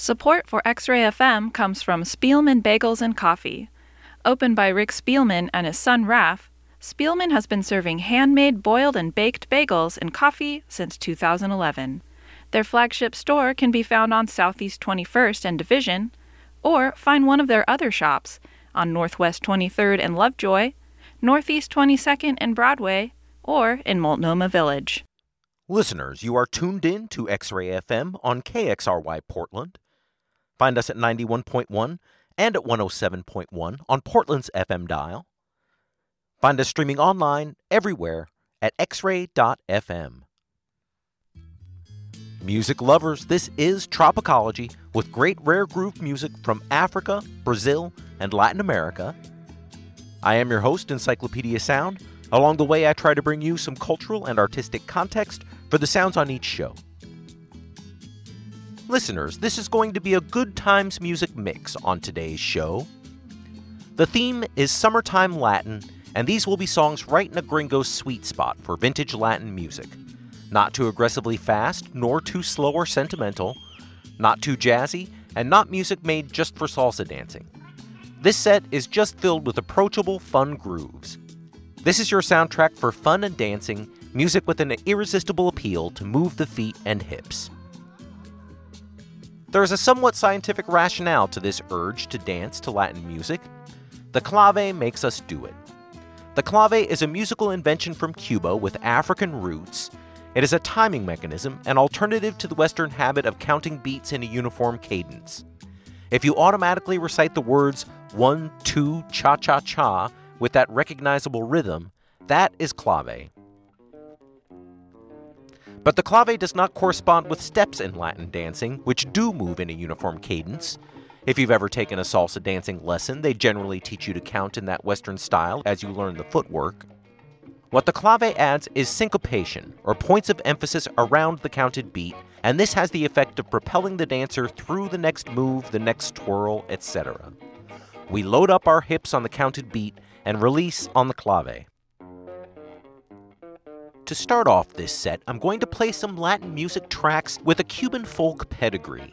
Support for X Ray FM comes from Spielman Bagels and Coffee. Opened by Rick Spielman and his son Raph, Spielman has been serving handmade boiled and baked bagels and coffee since 2011. Their flagship store can be found on Southeast 21st and Division, or find one of their other shops on Northwest 23rd and Lovejoy, Northeast 22nd and Broadway, or in Multnomah Village. Listeners, you are tuned in to X Ray FM on KXRY Portland. Find us at 91.1 and at 107.1 on Portland's FM dial. Find us streaming online everywhere at xray.fm. Music lovers, this is Tropicology with great rare groove music from Africa, Brazil, and Latin America. I am your host, Encyclopedia Sound. Along the way, I try to bring you some cultural and artistic context for the sounds on each show. Listeners, this is going to be a good times music mix on today's show. The theme is Summertime Latin, and these will be songs right in a gringo's sweet spot for vintage Latin music. Not too aggressively fast, nor too slow or sentimental, not too jazzy, and not music made just for salsa dancing. This set is just filled with approachable, fun grooves. This is your soundtrack for fun and dancing, music with an irresistible appeal to move the feet and hips. There is a somewhat scientific rationale to this urge to dance to Latin music. The clave makes us do it. The clave is a musical invention from Cuba with African roots. It is a timing mechanism, an alternative to the Western habit of counting beats in a uniform cadence. If you automatically recite the words one, two, cha cha cha with that recognizable rhythm, that is clave. But the clave does not correspond with steps in Latin dancing, which do move in a uniform cadence. If you've ever taken a salsa dancing lesson, they generally teach you to count in that Western style as you learn the footwork. What the clave adds is syncopation, or points of emphasis around the counted beat, and this has the effect of propelling the dancer through the next move, the next twirl, etc. We load up our hips on the counted beat and release on the clave. To start off this set, I'm going to play some Latin music tracks with a Cuban folk pedigree.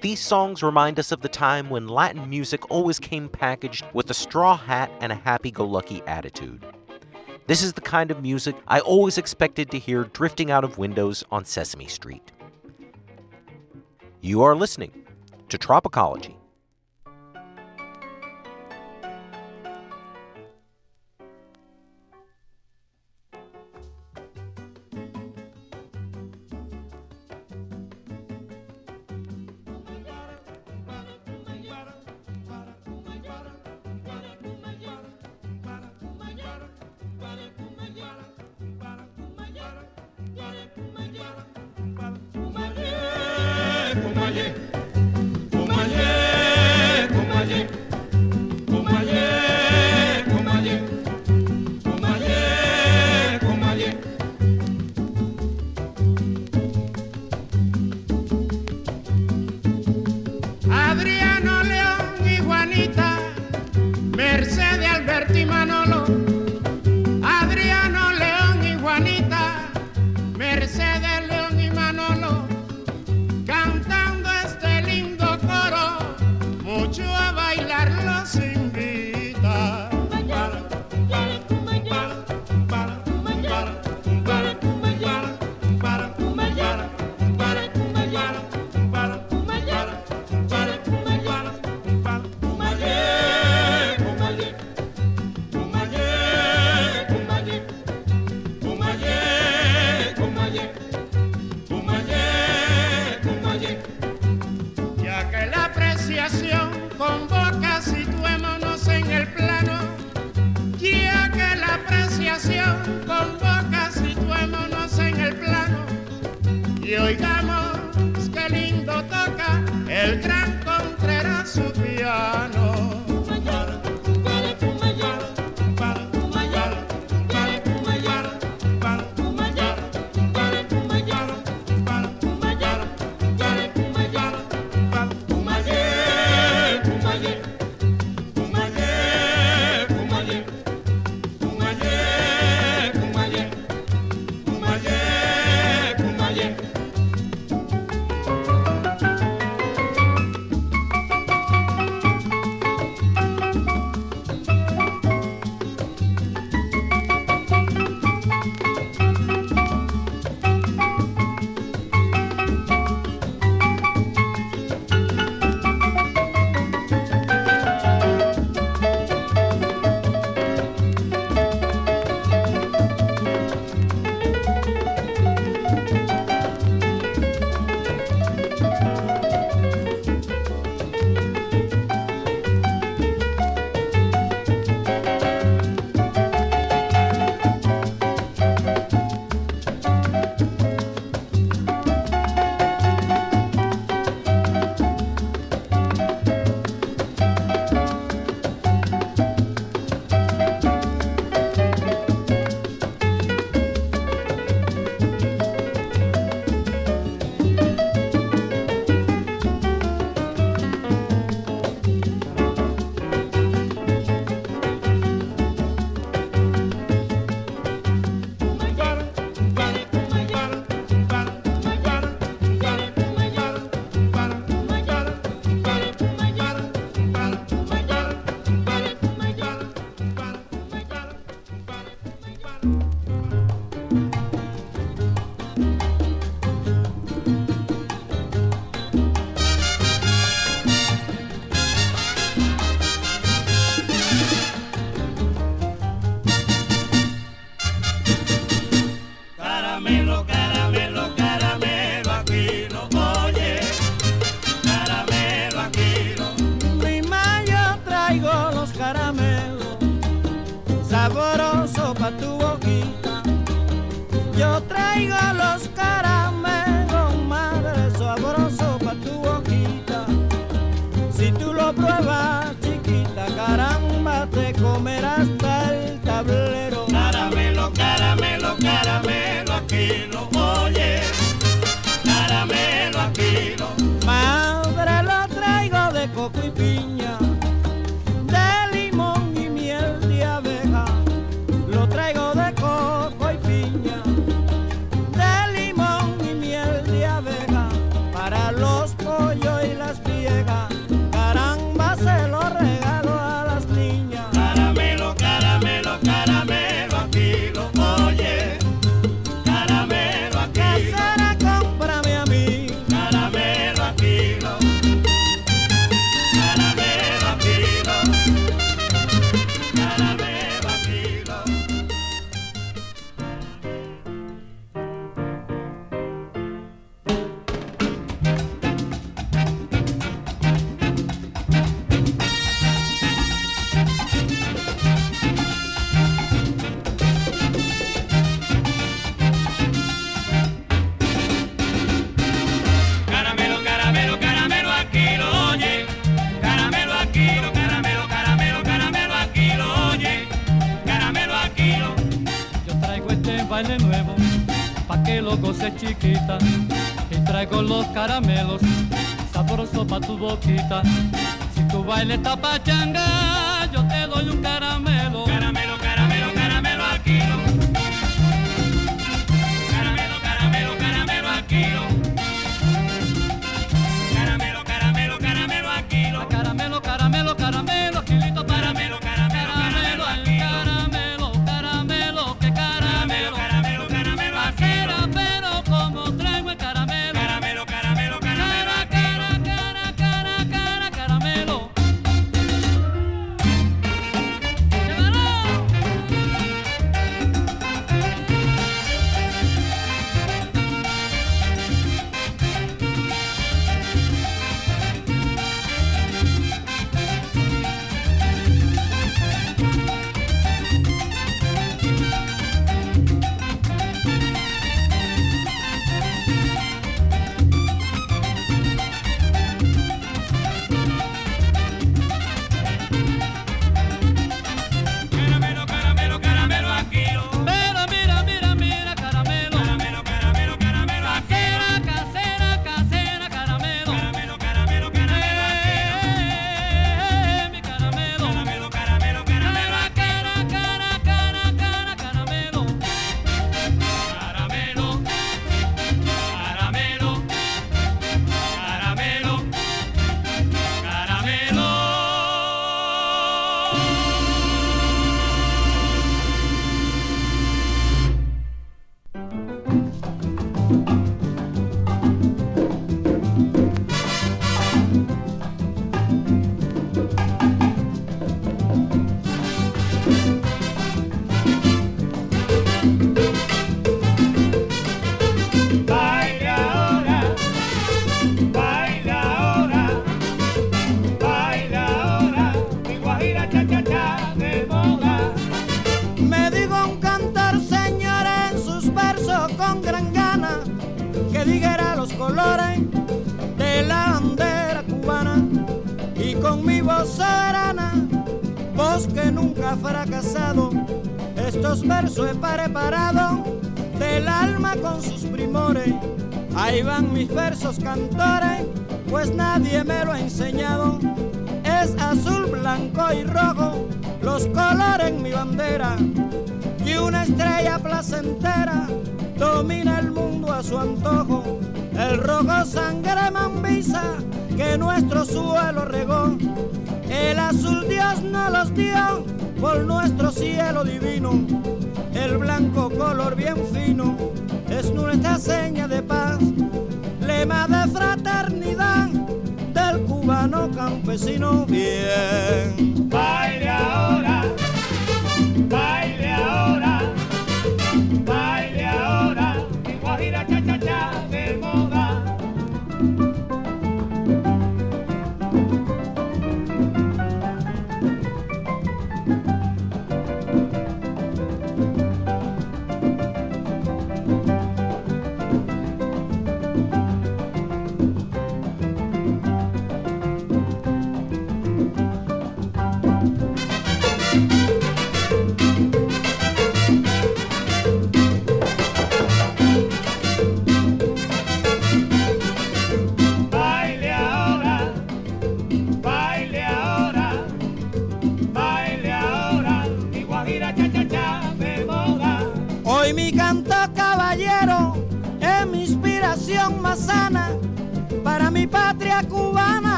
These songs remind us of the time when Latin music always came packaged with a straw hat and a happy go lucky attitude. This is the kind of music I always expected to hear drifting out of windows on Sesame Street. You are listening to Tropicology. traigo y rojo, los colores en mi bandera, y una estrella placentera domina el mundo a su antojo. El rojo sangre mambisa que nuestro suelo regó, el azul Dios nos los dio por nuestro cielo divino, el blanco color bien fino es nuestra seña de paz, lema de fraternidad del cubano campesino bien. Vaya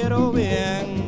quiero bien.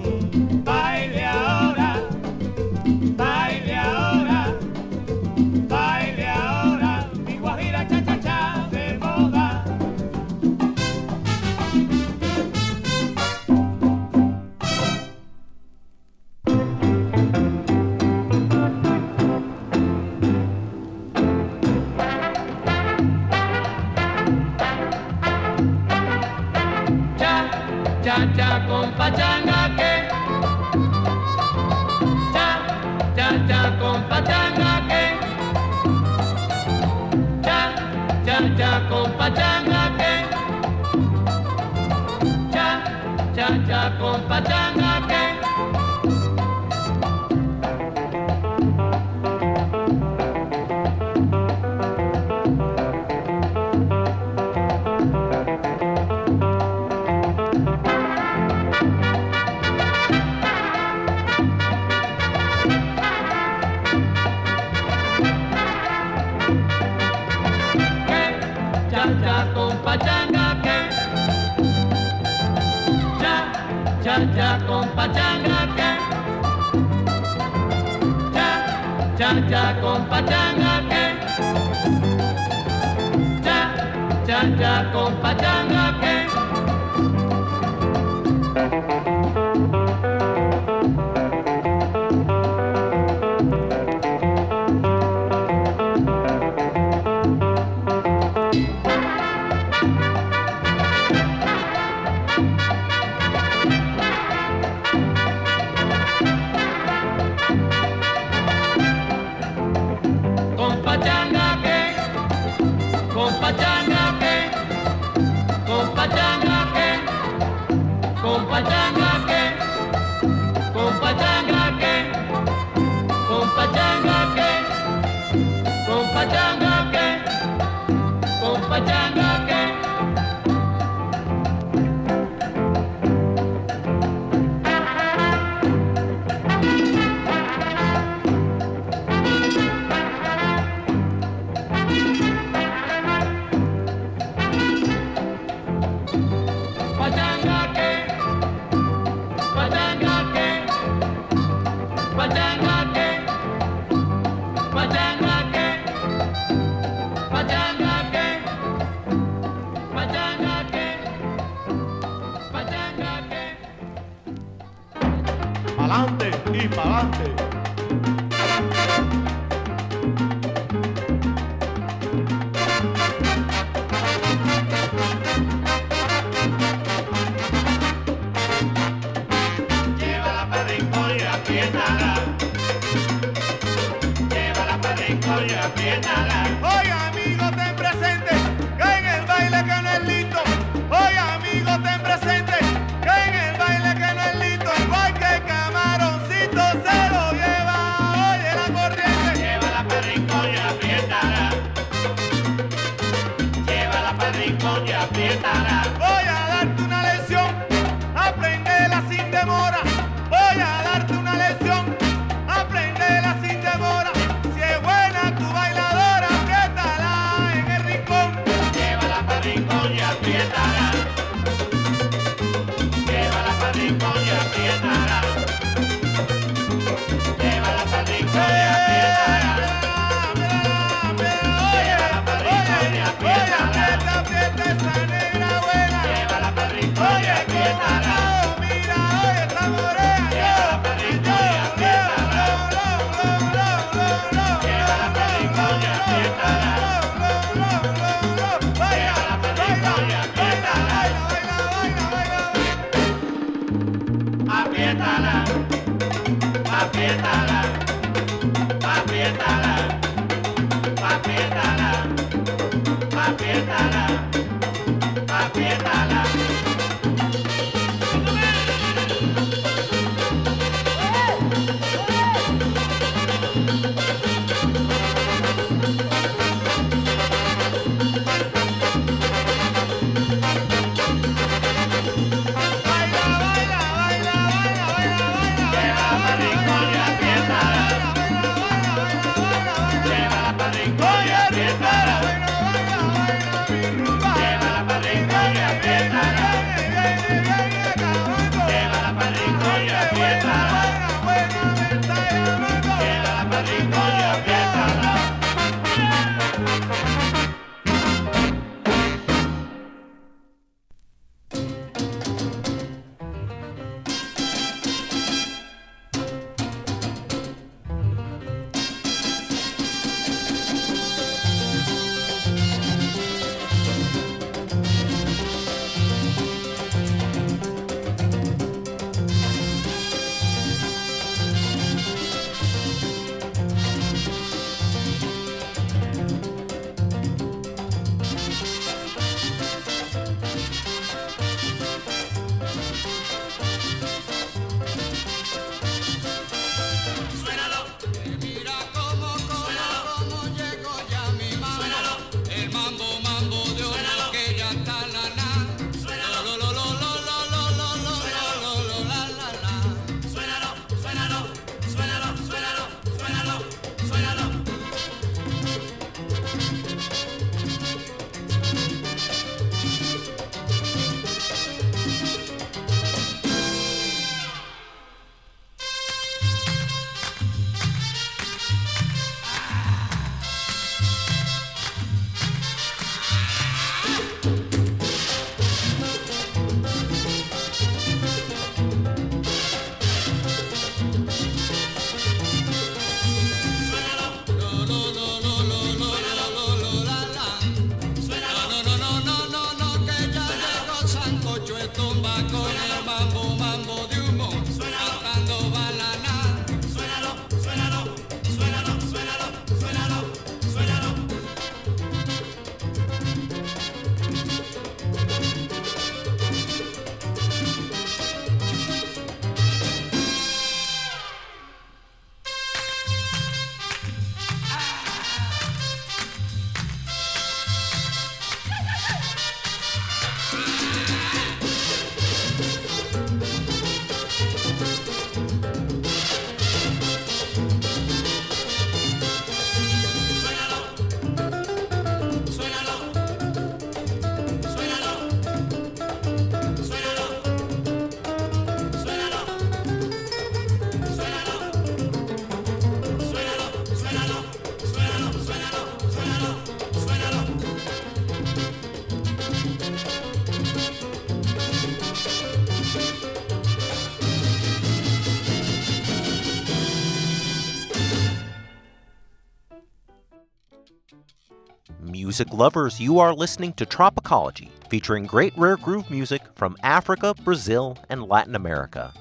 Music lovers, you are listening to Tropicology, featuring great rare groove music from Africa, Brazil, and Latin America.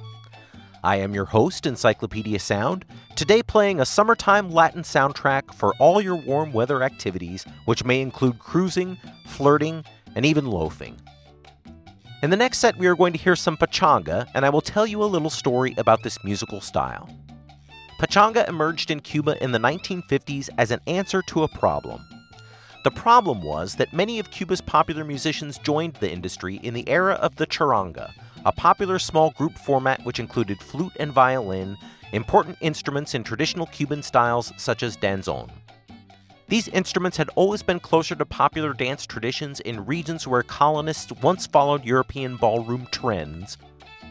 I am your host, Encyclopedia Sound, today playing a summertime Latin soundtrack for all your warm weather activities, which may include cruising, flirting, and even loafing. In the next set, we are going to hear some pachanga, and I will tell you a little story about this musical style. Pachanga emerged in Cuba in the 1950s as an answer to a problem. The problem was that many of Cuba's popular musicians joined the industry in the era of the charanga, a popular small group format which included flute and violin, important instruments in traditional Cuban styles such as danzón. These instruments had always been closer to popular dance traditions in regions where colonists once followed European ballroom trends.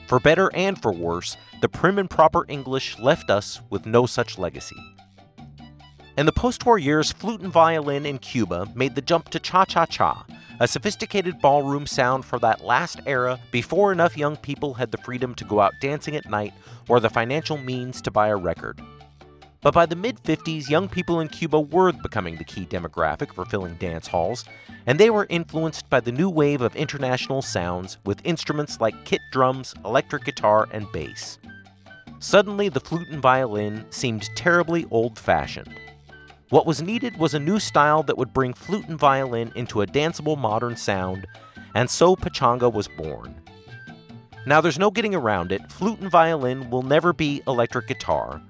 For better and for worse, the prim and proper English left us with no such legacy. In the post war years, flute and violin in Cuba made the jump to cha cha cha, a sophisticated ballroom sound for that last era before enough young people had the freedom to go out dancing at night or the financial means to buy a record. But by the mid 50s, young people in Cuba were becoming the key demographic for filling dance halls, and they were influenced by the new wave of international sounds with instruments like kit drums, electric guitar, and bass. Suddenly, the flute and violin seemed terribly old fashioned. What was needed was a new style that would bring flute and violin into a danceable modern sound, and so Pachanga was born. Now, there's no getting around it, flute and violin will never be electric guitar.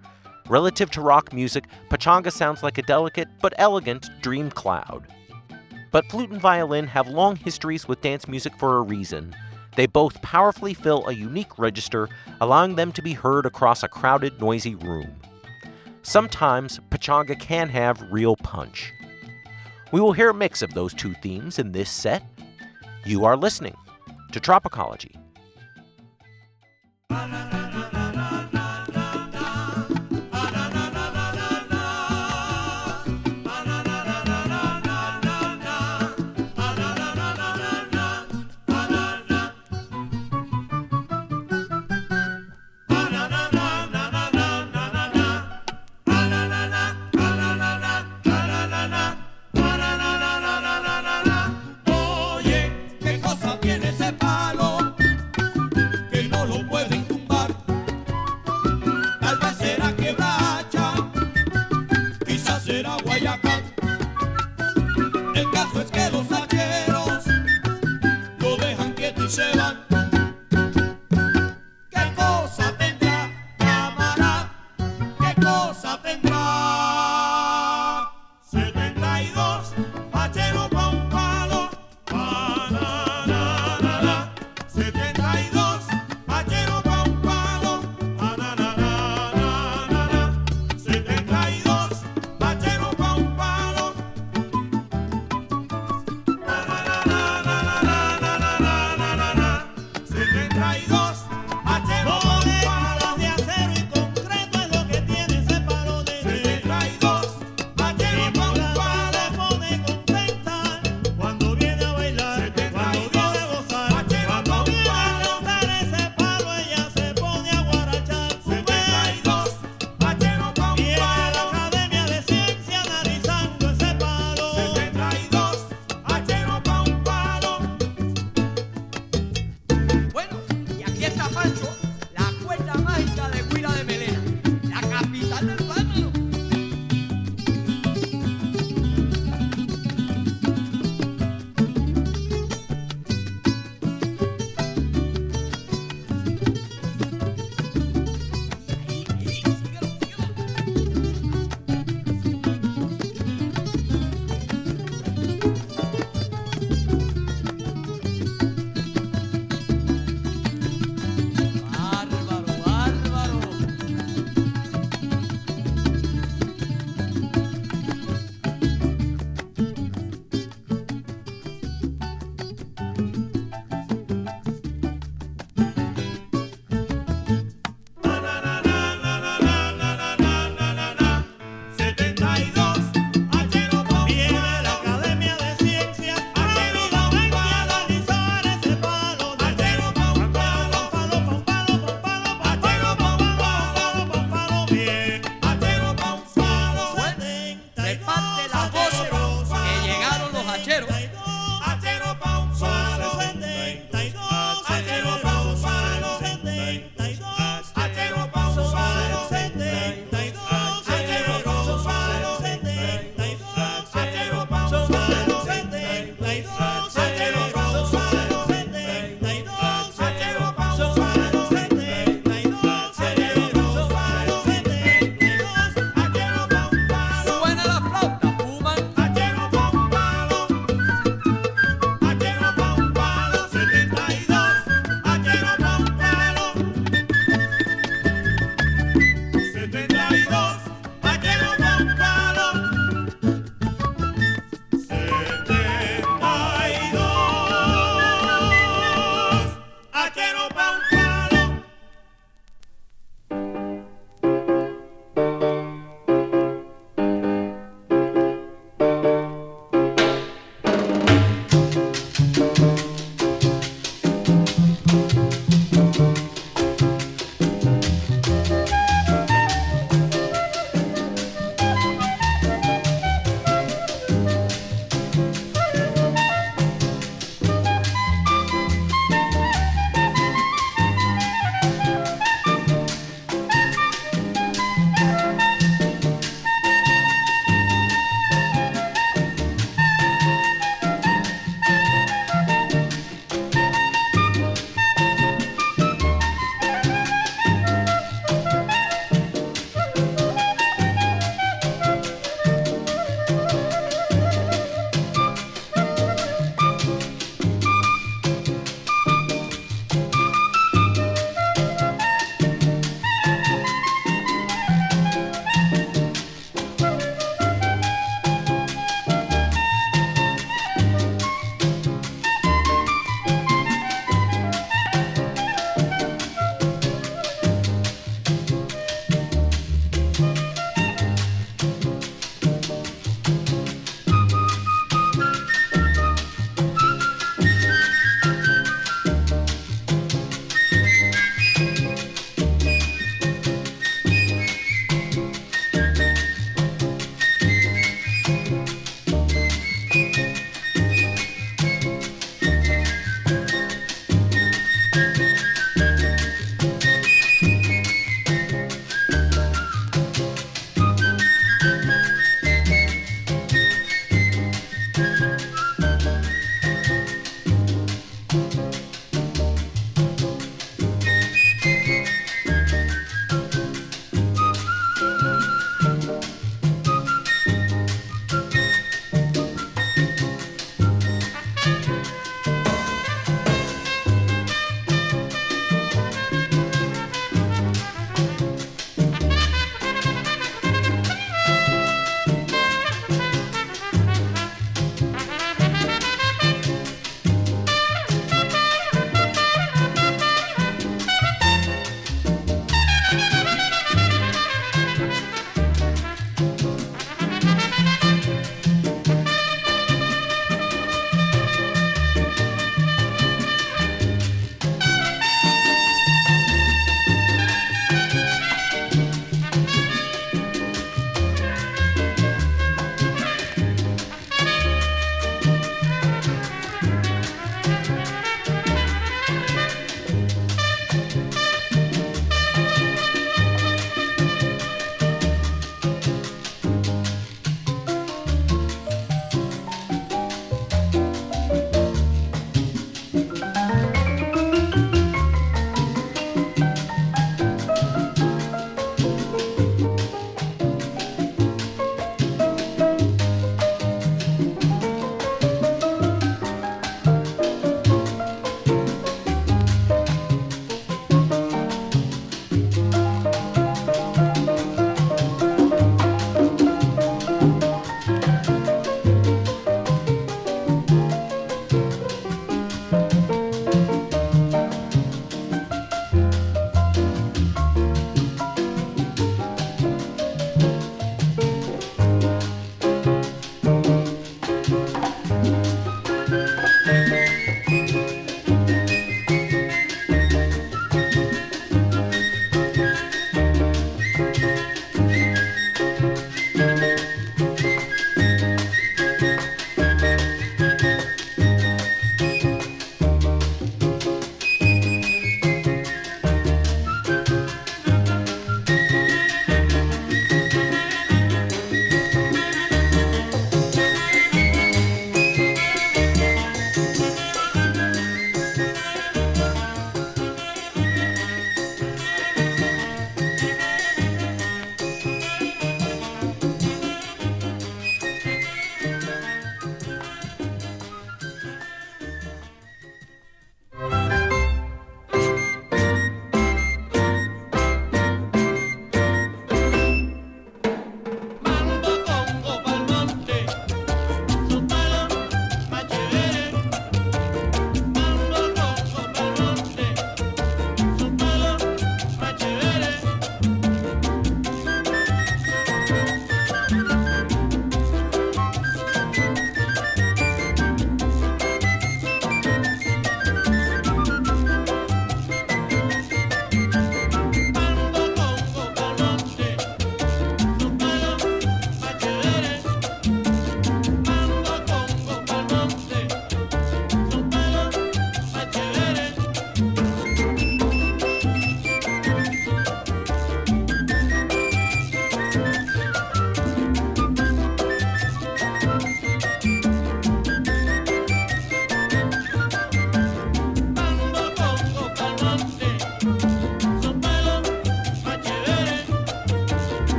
Relative to rock music, Pachanga sounds like a delicate but elegant dream cloud. But flute and violin have long histories with dance music for a reason. They both powerfully fill a unique register, allowing them to be heard across a crowded, noisy room. Sometimes Pachanga can have real punch. We will hear a mix of those two themes in this set. You are listening to Tropicology.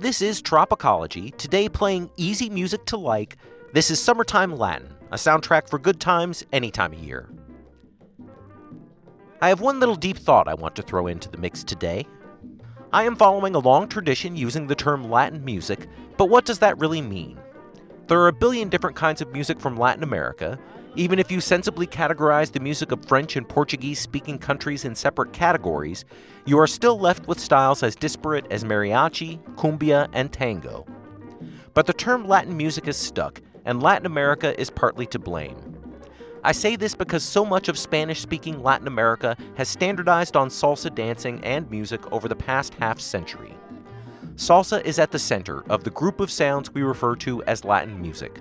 This is Tropicology, today playing easy music to like. This is Summertime Latin, a soundtrack for good times any time of year. I have one little deep thought I want to throw into the mix today. I am following a long tradition using the term Latin music, but what does that really mean? There are a billion different kinds of music from Latin America. Even if you sensibly categorize the music of French and Portuguese speaking countries in separate categories, you are still left with styles as disparate as mariachi, cumbia, and tango. But the term Latin music is stuck, and Latin America is partly to blame. I say this because so much of Spanish speaking Latin America has standardized on salsa dancing and music over the past half century. Salsa is at the center of the group of sounds we refer to as Latin music.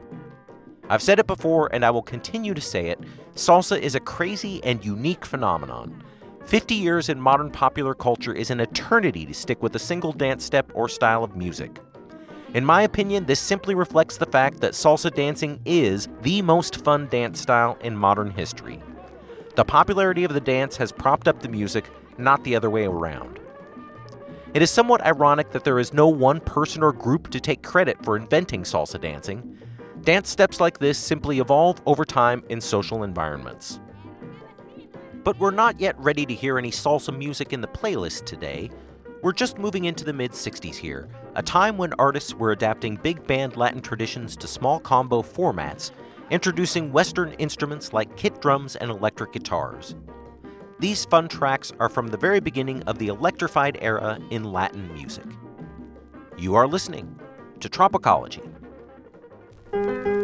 I've said it before and I will continue to say it salsa is a crazy and unique phenomenon. 50 years in modern popular culture is an eternity to stick with a single dance step or style of music. In my opinion, this simply reflects the fact that salsa dancing is the most fun dance style in modern history. The popularity of the dance has propped up the music, not the other way around. It is somewhat ironic that there is no one person or group to take credit for inventing salsa dancing. Dance steps like this simply evolve over time in social environments. But we're not yet ready to hear any salsa music in the playlist today, we're just moving into the mid 60s here, a time when artists were adapting big band Latin traditions to small combo formats, introducing Western instruments like kit drums and electric guitars. These fun tracks are from the very beginning of the electrified era in Latin music. You are listening to Tropicology. Vaya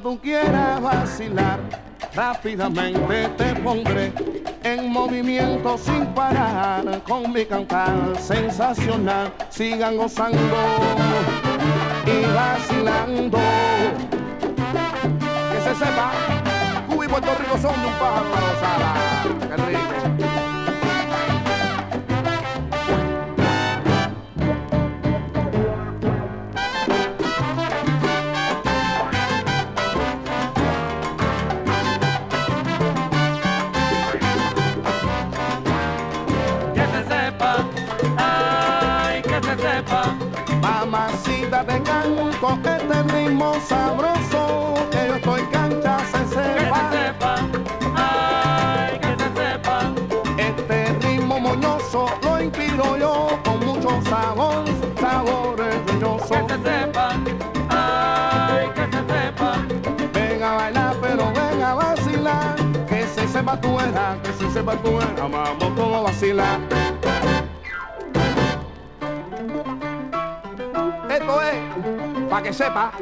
cuando tú quieras vacilar, rápidamente te pondré en movimiento sin parar, con mi cantar sensacional, sigan gozando y vacilando. Que se sepa, Cuba y Puerto Rico son de un pájaro rosada. Qué rico. que si se patuera, vamos todos a vacilar. Esto es, para que sepa.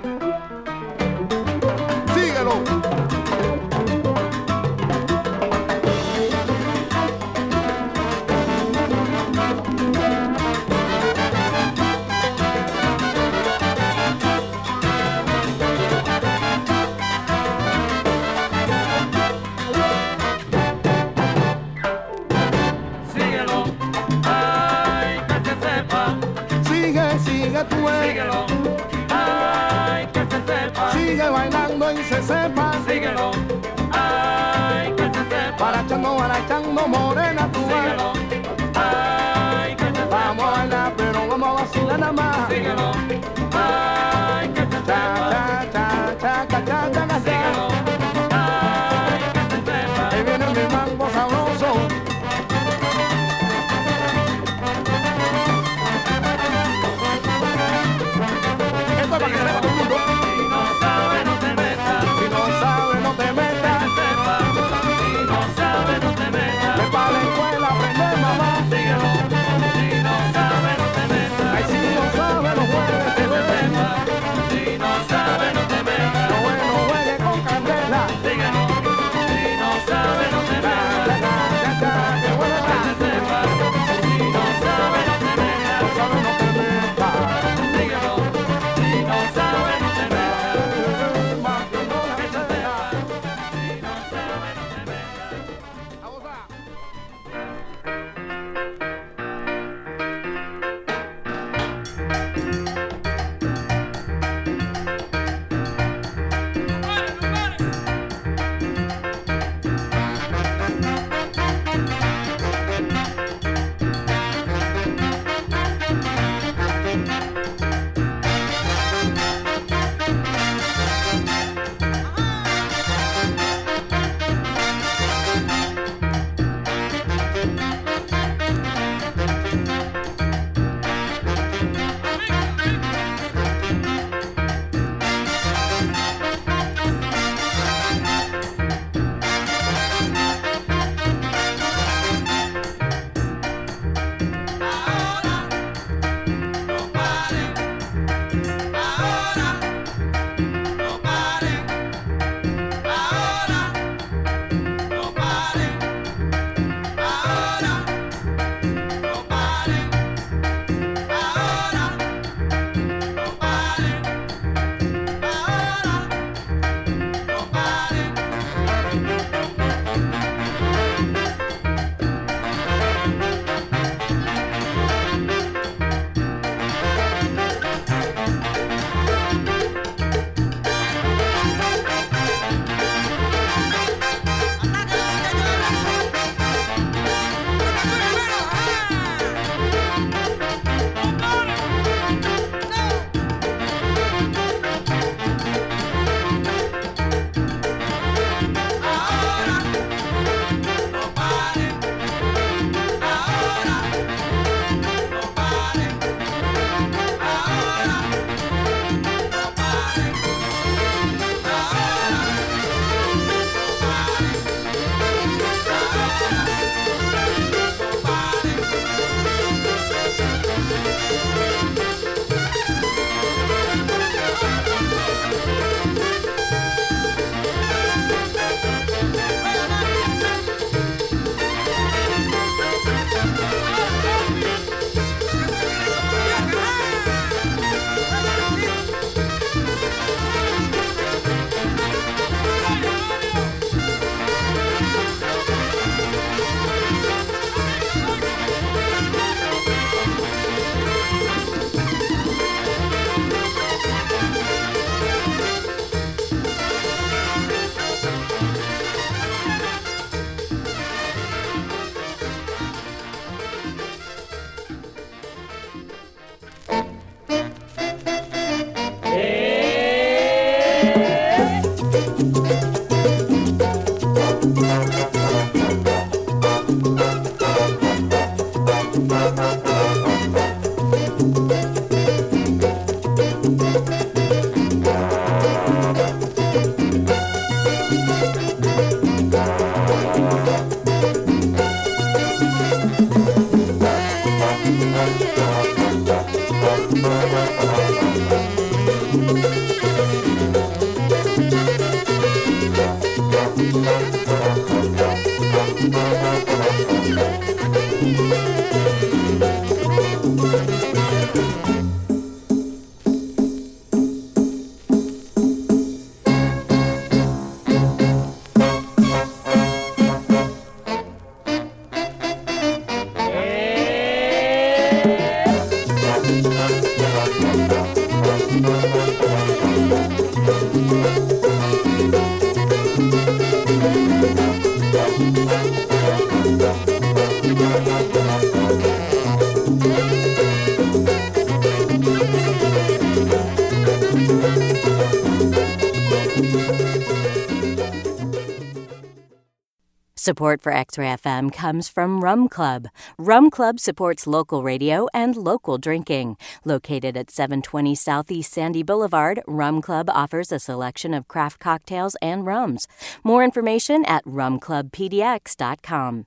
Support for X Ray FM comes from Rum Club. Rum Club supports local radio and local drinking. Located at 720 Southeast Sandy Boulevard, Rum Club offers a selection of craft cocktails and rums. More information at rumclubpdx.com.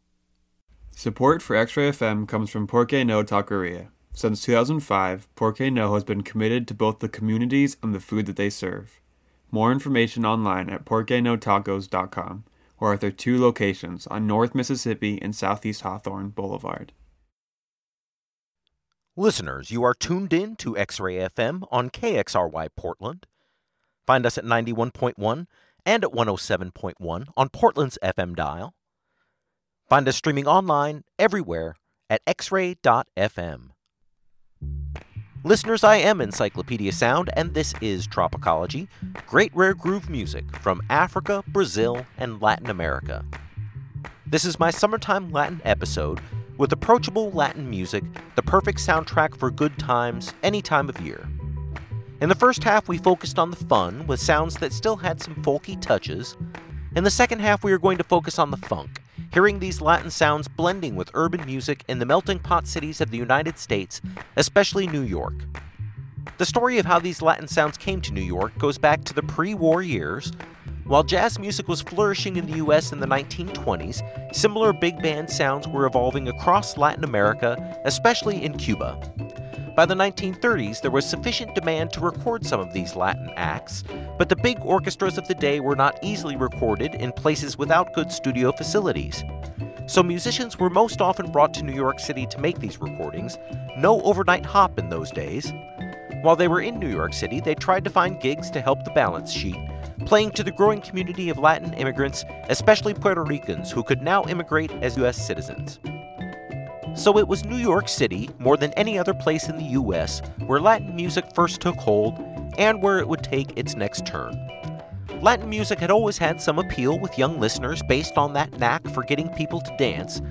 Support for X Ray FM comes from Porque No Taqueria. Since 2005, Porque No has been committed to both the communities and the food that they serve. More information online at porquenotacos.com or at their two locations on North Mississippi and Southeast Hawthorne Boulevard. Listeners, you are tuned in to X Ray FM on KXRY Portland. Find us at 91.1 and at 107.1 on Portland's FM dial. Find us streaming online everywhere at xray.fm. Listeners, I am Encyclopedia Sound, and this is Tropicology, great rare groove music from Africa, Brazil, and Latin America. This is my summertime Latin episode with approachable Latin music, the perfect soundtrack for good times any time of year. In the first half, we focused on the fun with sounds that still had some folky touches. In the second half, we are going to focus on the funk, hearing these Latin sounds blending with urban music in the melting pot cities of the United States, especially New York. The story of how these Latin sounds came to New York goes back to the pre war years. While jazz music was flourishing in the US in the 1920s, similar big band sounds were evolving across Latin America, especially in Cuba. By the 1930s, there was sufficient demand to record some of these Latin acts, but the big orchestras of the day were not easily recorded in places without good studio facilities. So musicians were most often brought to New York City to make these recordings, no overnight hop in those days. While they were in New York City, they tried to find gigs to help the balance sheet, playing to the growing community of Latin immigrants, especially Puerto Ricans who could now immigrate as U.S. citizens. So it was New York City, more than any other place in the US, where Latin music first took hold and where it would take its next turn. Latin music had always had some appeal with young listeners based on that knack for getting people to dance,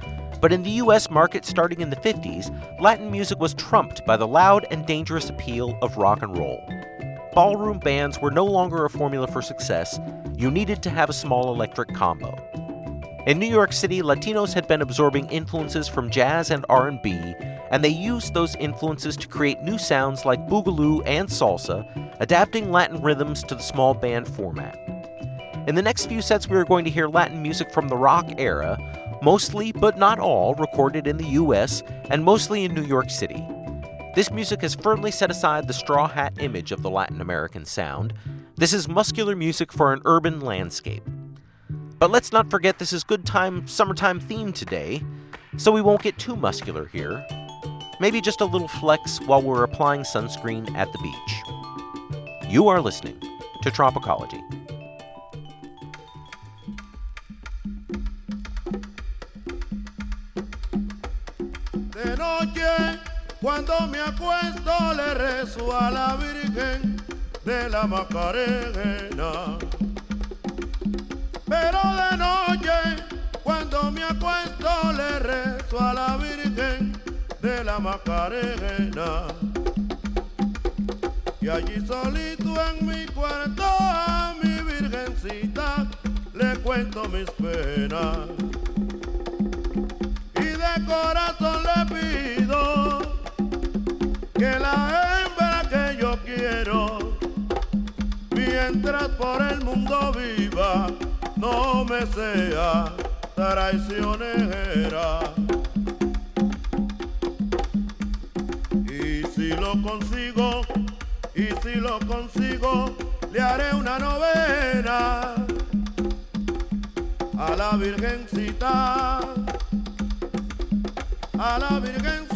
but in the US market starting in the 50s, Latin music was trumped by the loud and dangerous appeal of rock and roll. Ballroom bands were no longer a formula for success, you needed to have a small electric combo. In New York City, Latinos had been absorbing influences from jazz and R&B, and they used those influences to create new sounds like boogaloo and salsa, adapting Latin rhythms to the small band format. In the next few sets, we are going to hear Latin music from the rock era, mostly but not all recorded in the US and mostly in New York City. This music has firmly set aside the straw hat image of the Latin American sound. This is muscular music for an urban landscape. But let's not forget this is good time summertime theme today, so we won't get too muscular here. Maybe just a little flex while we're applying sunscreen at the beach. You are listening to Tropicology. De noche, cuando me acuesto, le rezo a la Virgen de la Macarena. Pero de noche, cuando me acuesto, le rezo a la Virgen de la Macarena. Y allí solito en mi cuarto a mi Virgencita le cuento mis penas. Y de corazón le pido que la hembra que yo quiero, mientras por el mundo viva, no me sea traicionera. si lo consigo, y si lo consigo, le haré una novena a la Virgencita, a la Virgencita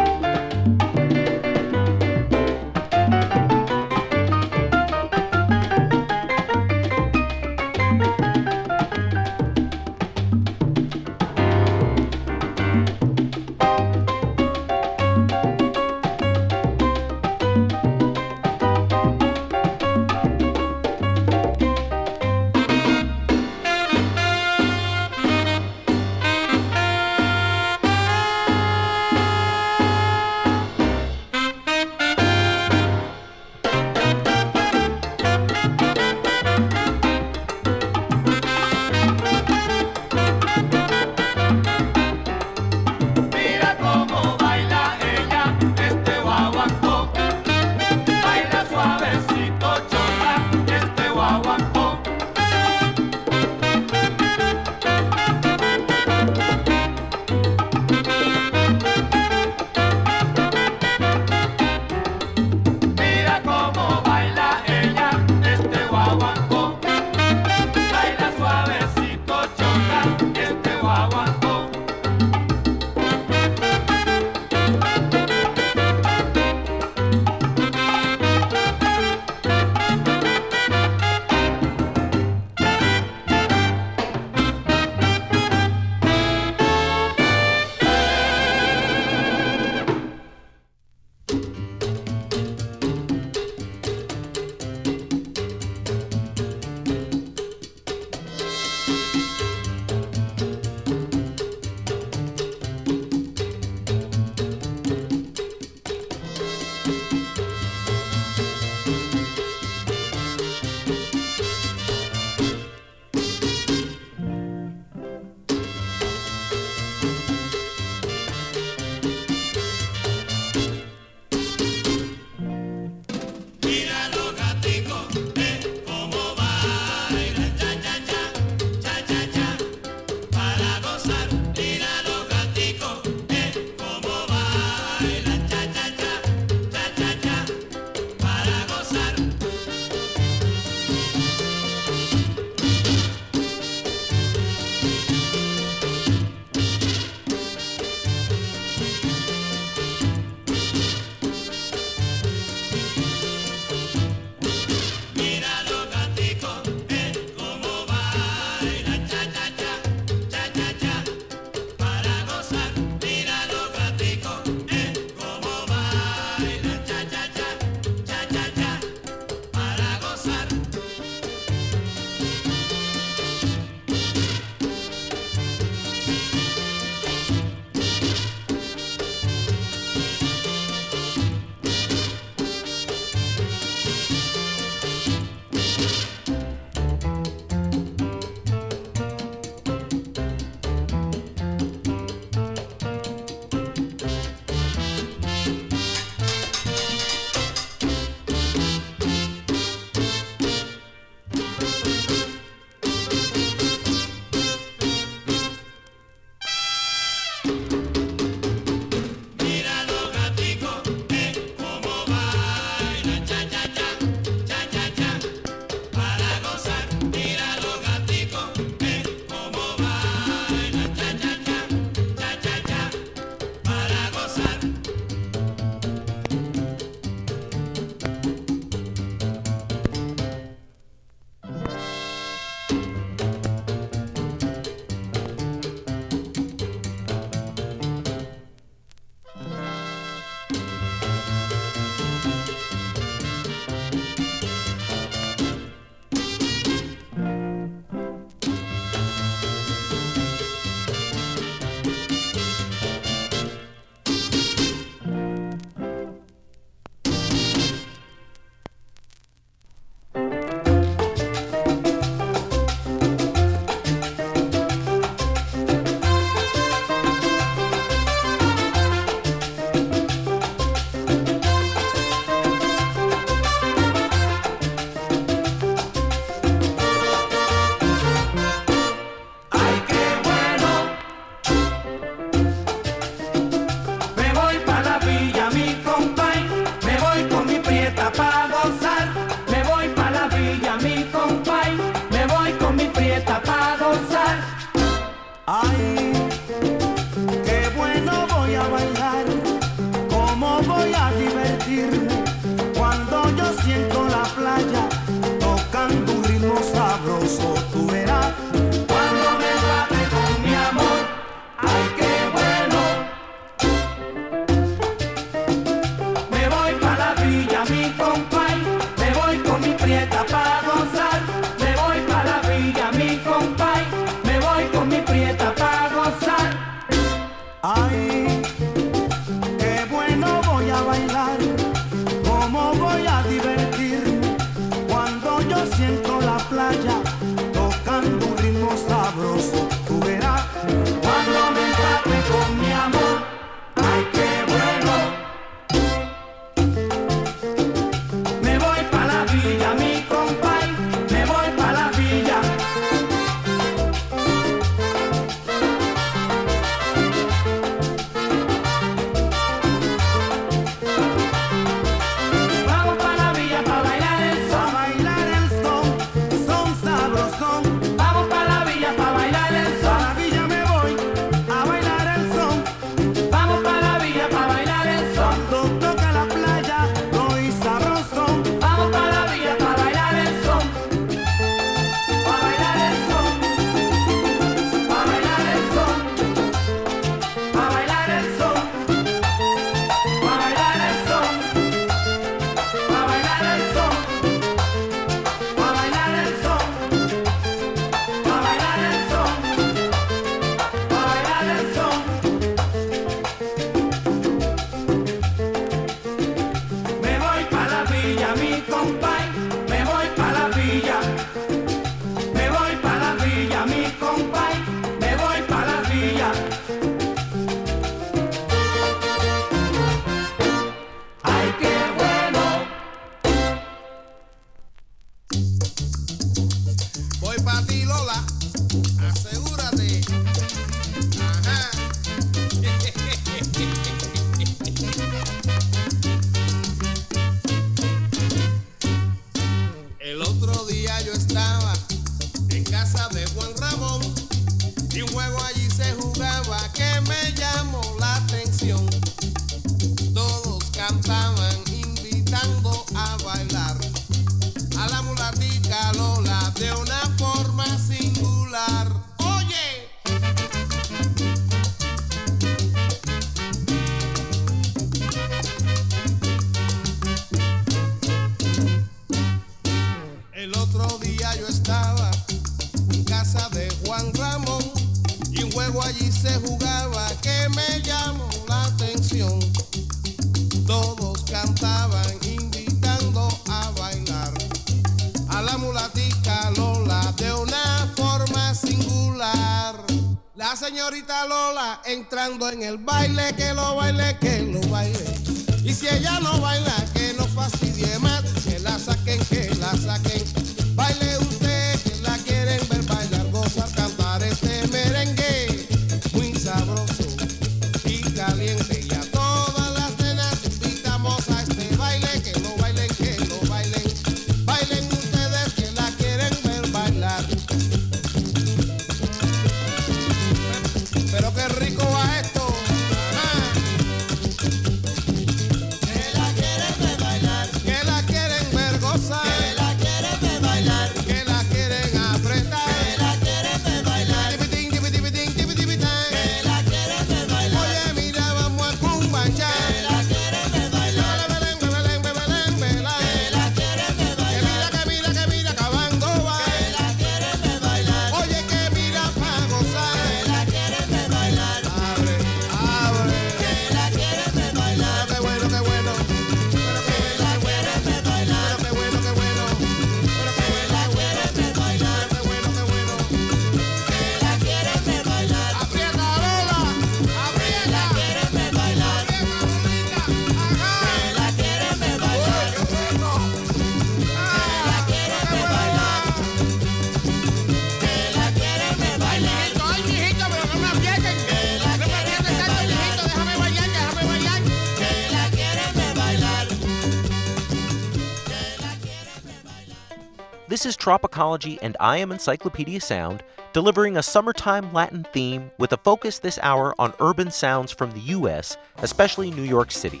is Tropicology, and I am Encyclopedia Sound, delivering a summertime Latin theme with a focus this hour on urban sounds from the U.S., especially New York City.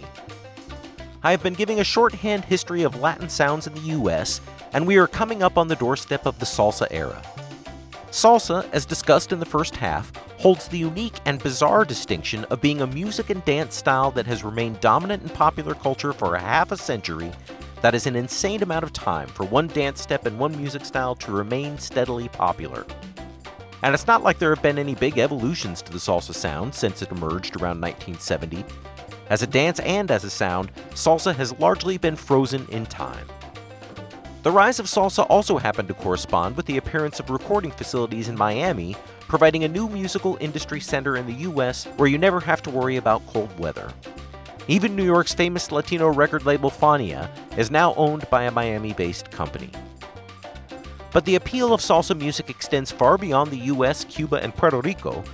I have been giving a shorthand history of Latin sounds in the U.S., and we are coming up on the doorstep of the salsa era. Salsa, as discussed in the first half, holds the unique and bizarre distinction of being a music and dance style that has remained dominant in popular culture for a half a century. That is an insane amount of time for one dance step and one music style to remain steadily popular. And it's not like there have been any big evolutions to the salsa sound since it emerged around 1970. As a dance and as a sound, salsa has largely been frozen in time. The rise of salsa also happened to correspond with the appearance of recording facilities in Miami, providing a new musical industry center in the U.S. where you never have to worry about cold weather. Even New York's famous Latino record label Fania is now owned by a Miami based company. But the appeal of salsa music extends far beyond the US, Cuba, and Puerto Rico.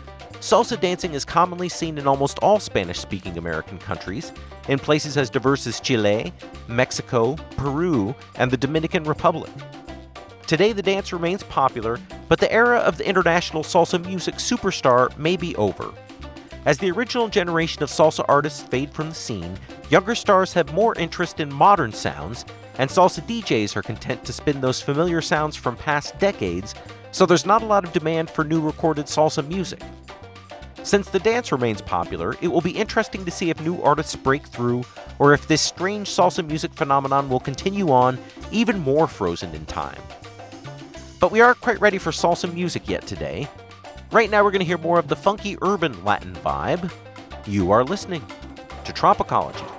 Salsa dancing is commonly seen in almost all Spanish speaking American countries, in places as diverse as Chile, Mexico, Peru, and the Dominican Republic. Today, the dance remains popular, but the era of the international salsa music superstar may be over. As the original generation of salsa artists fade from the scene, younger stars have more interest in modern sounds, and salsa DJs are content to spin those familiar sounds from past decades, so there's not a lot of demand for new recorded salsa music. Since the dance remains popular, it will be interesting to see if new artists break through, or if this strange salsa music phenomenon will continue on, even more frozen in time. But we aren't quite ready for salsa music yet today. Right now, we're going to hear more of the funky urban Latin vibe. You are listening to Tropicology.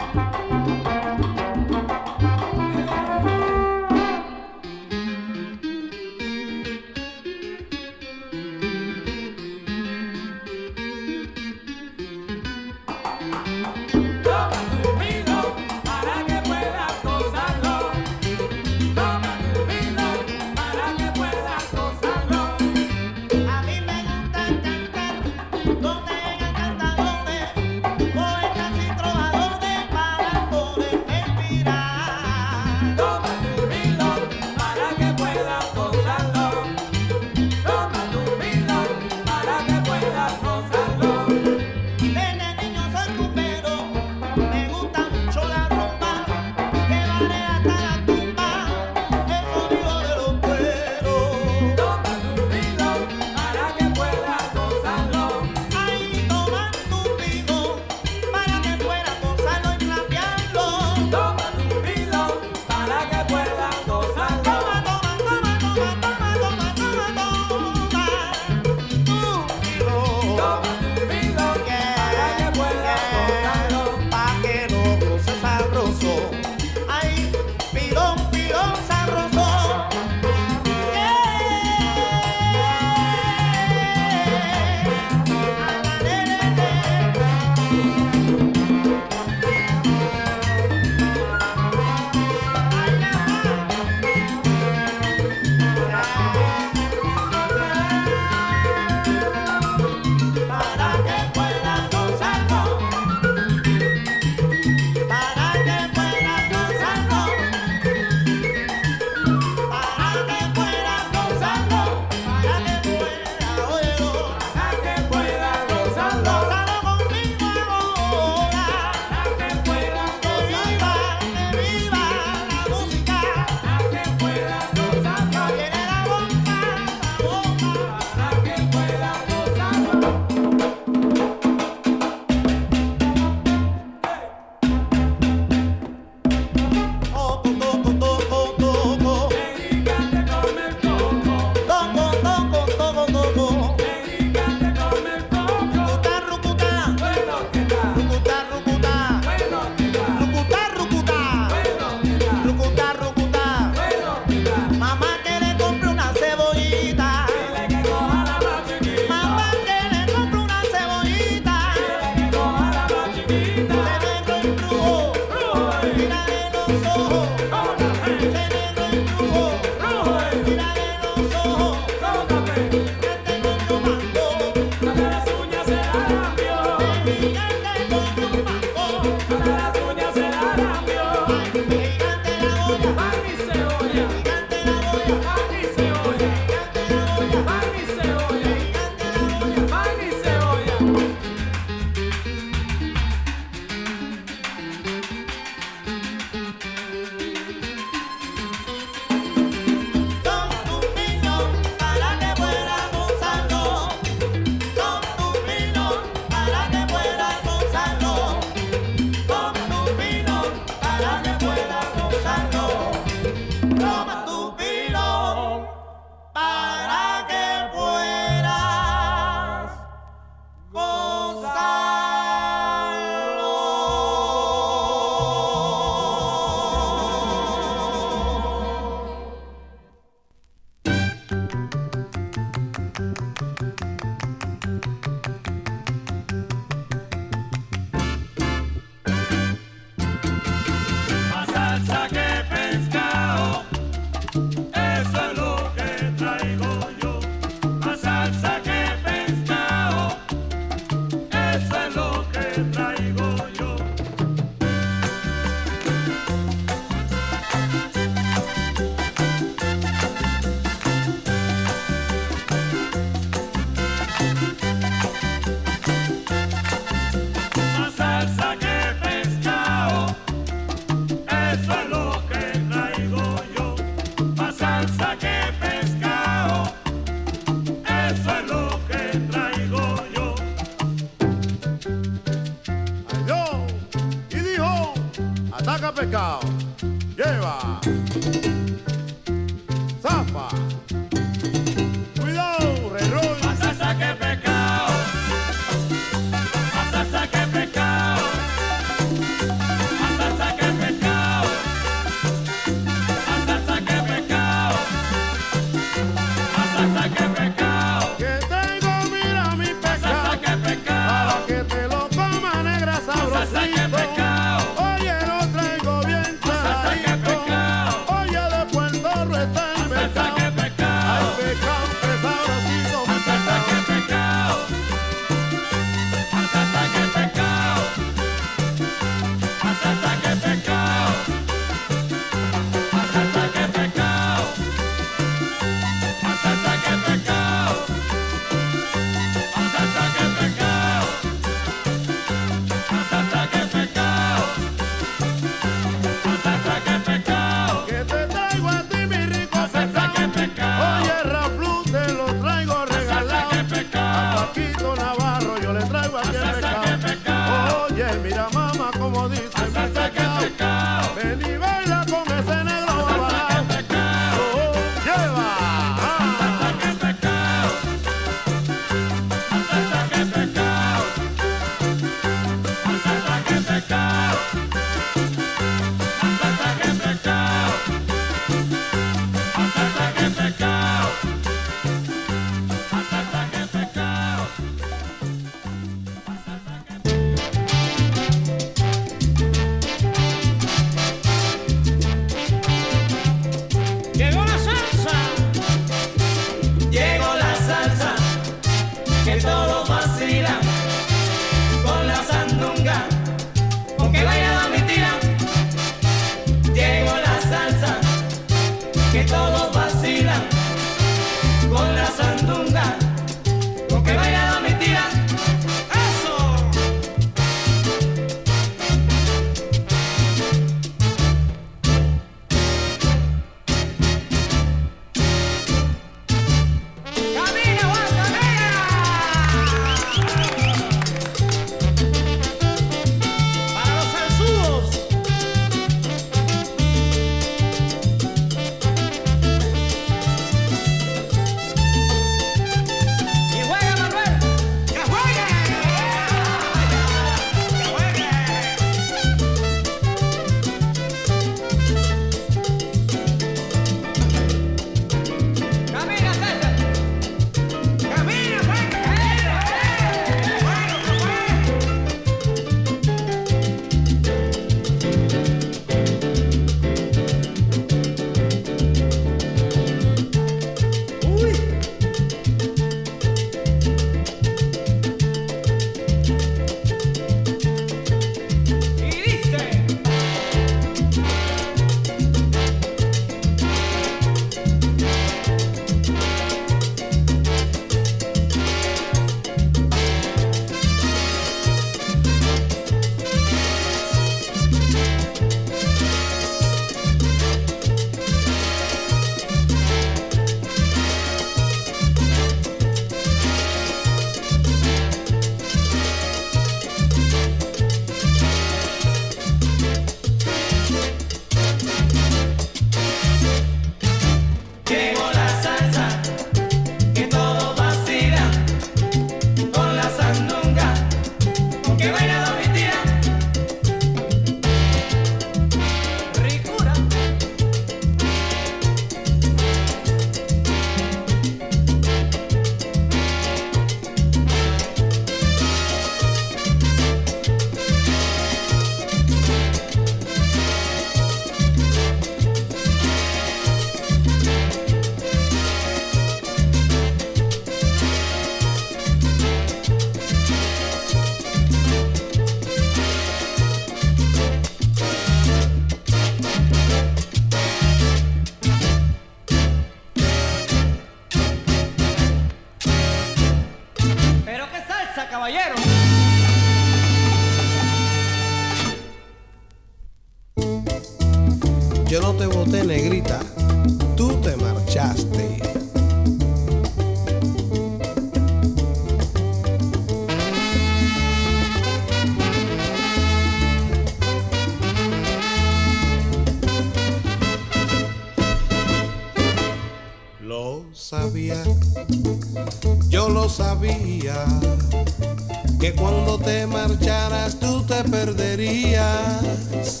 Perderías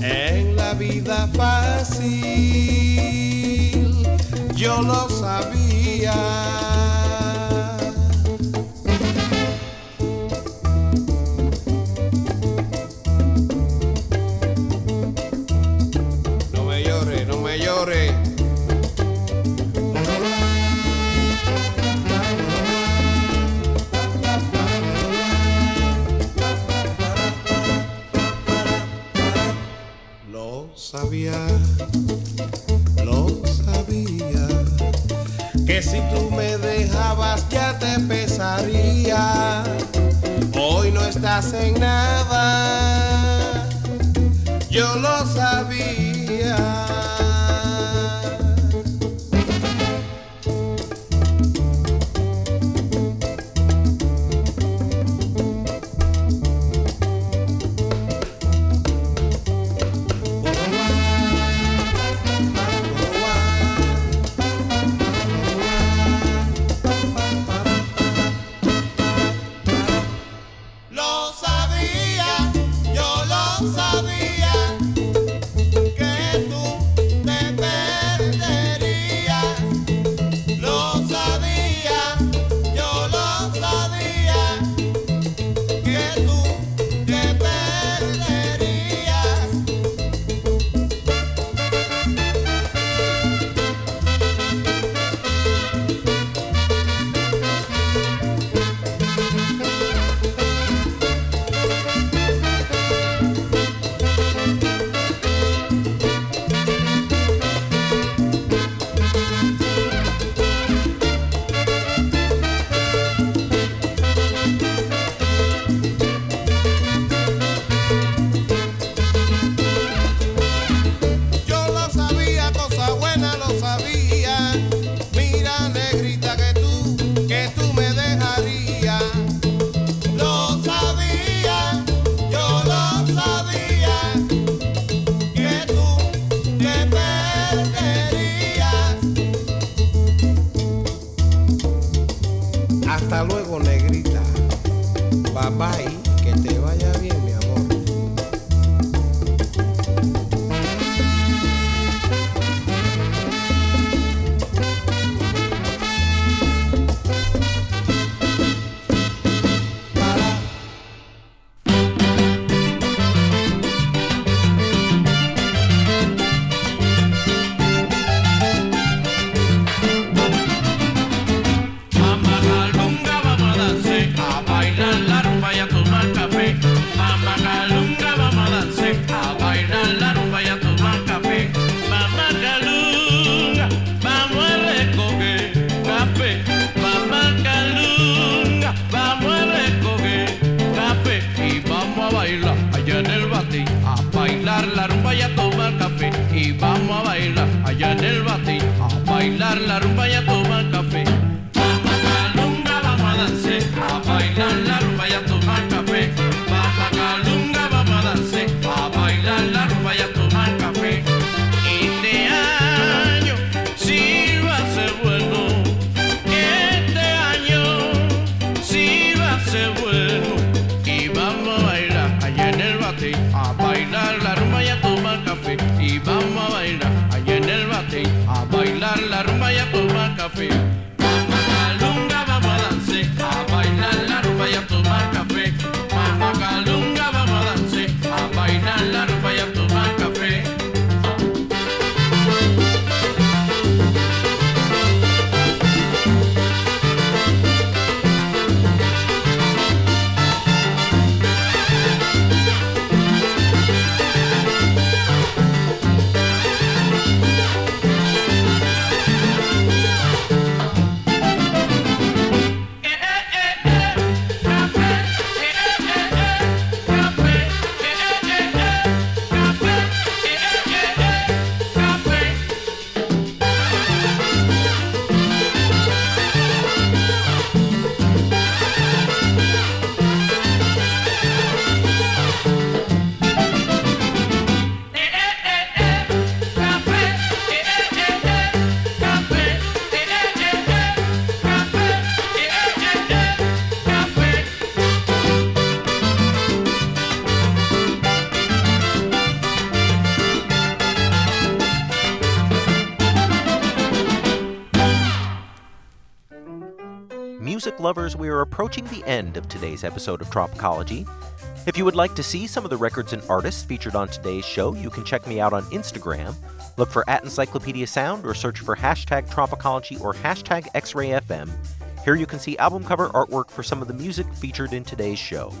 en la vida fácil. Yo lo sabía. Lovers, we are approaching the end of today's episode of Tropicology. If you would like to see some of the records and artists featured on today's show, you can check me out on Instagram. Look for at Encyclopedia Sound or search for hashtag Tropicology or hashtag XRayFM. Here you can see album cover artwork for some of the music featured in today's show.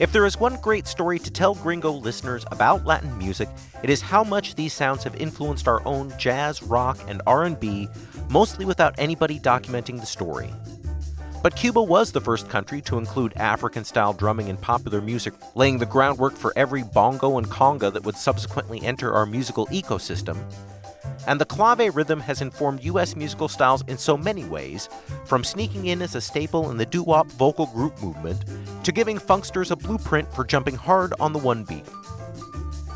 If there is one great story to tell gringo listeners about Latin music, it is how much these sounds have influenced our own jazz, rock, and R&B, mostly without anybody documenting the story. But Cuba was the first country to include African style drumming in popular music, laying the groundwork for every bongo and conga that would subsequently enter our musical ecosystem. And the clave rhythm has informed US musical styles in so many ways, from sneaking in as a staple in the doo wop vocal group movement to giving funksters a blueprint for jumping hard on the one beat.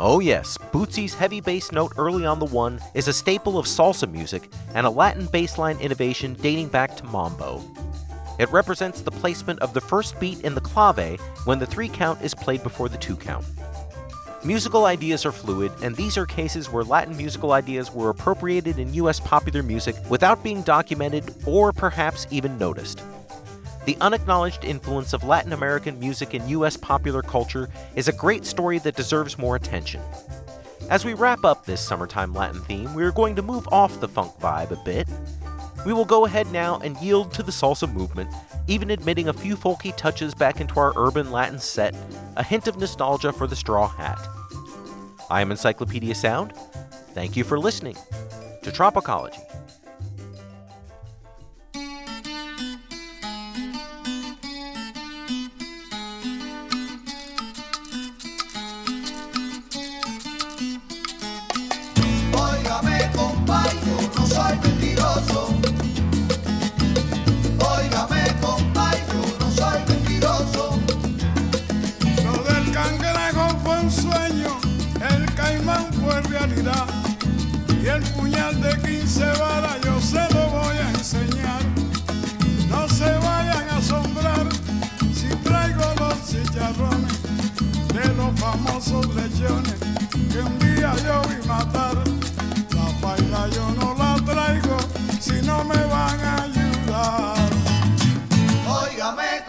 Oh, yes, Bootsy's heavy bass note early on the one is a staple of salsa music and a Latin bassline innovation dating back to mambo. It represents the placement of the first beat in the clave when the three count is played before the two count. Musical ideas are fluid, and these are cases where Latin musical ideas were appropriated in US popular music without being documented or perhaps even noticed. The unacknowledged influence of Latin American music in US popular culture is a great story that deserves more attention. As we wrap up this summertime Latin theme, we are going to move off the funk vibe a bit. We will go ahead now and yield to the salsa movement, even admitting a few folky touches back into our urban Latin set, a hint of nostalgia for the straw hat. I am Encyclopedia Sound. Thank you for listening to Tropicology. Y el puñal de 15 varas yo se lo voy a enseñar. No se vayan a asombrar si traigo los chicharrones de los famosos lechones que un día yo vi matar. La paila yo no la traigo si no me van a ayudar. Óigame,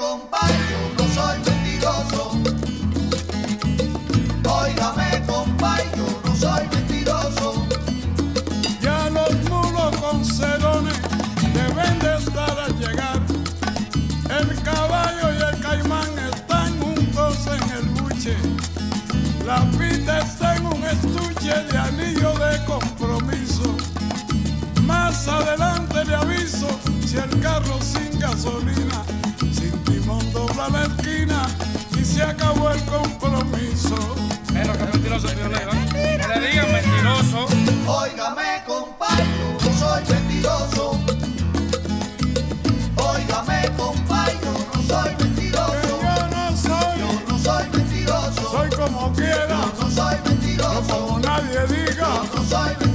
estuche de anillo de compromiso. Más adelante le aviso si el carro sin gasolina, sin timón dobla la esquina y se acabó el compromiso. Pero que mentiroso. No le digan mentiroso. Óigame, compay, yo no soy mentiroso. Óigame, compay, yo no soy mentiroso. Yo no soy, Yo no soy mentiroso. soy como quiera. Yo no soy No mentiroso. Como nadie diga. Yo no soy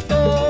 Before.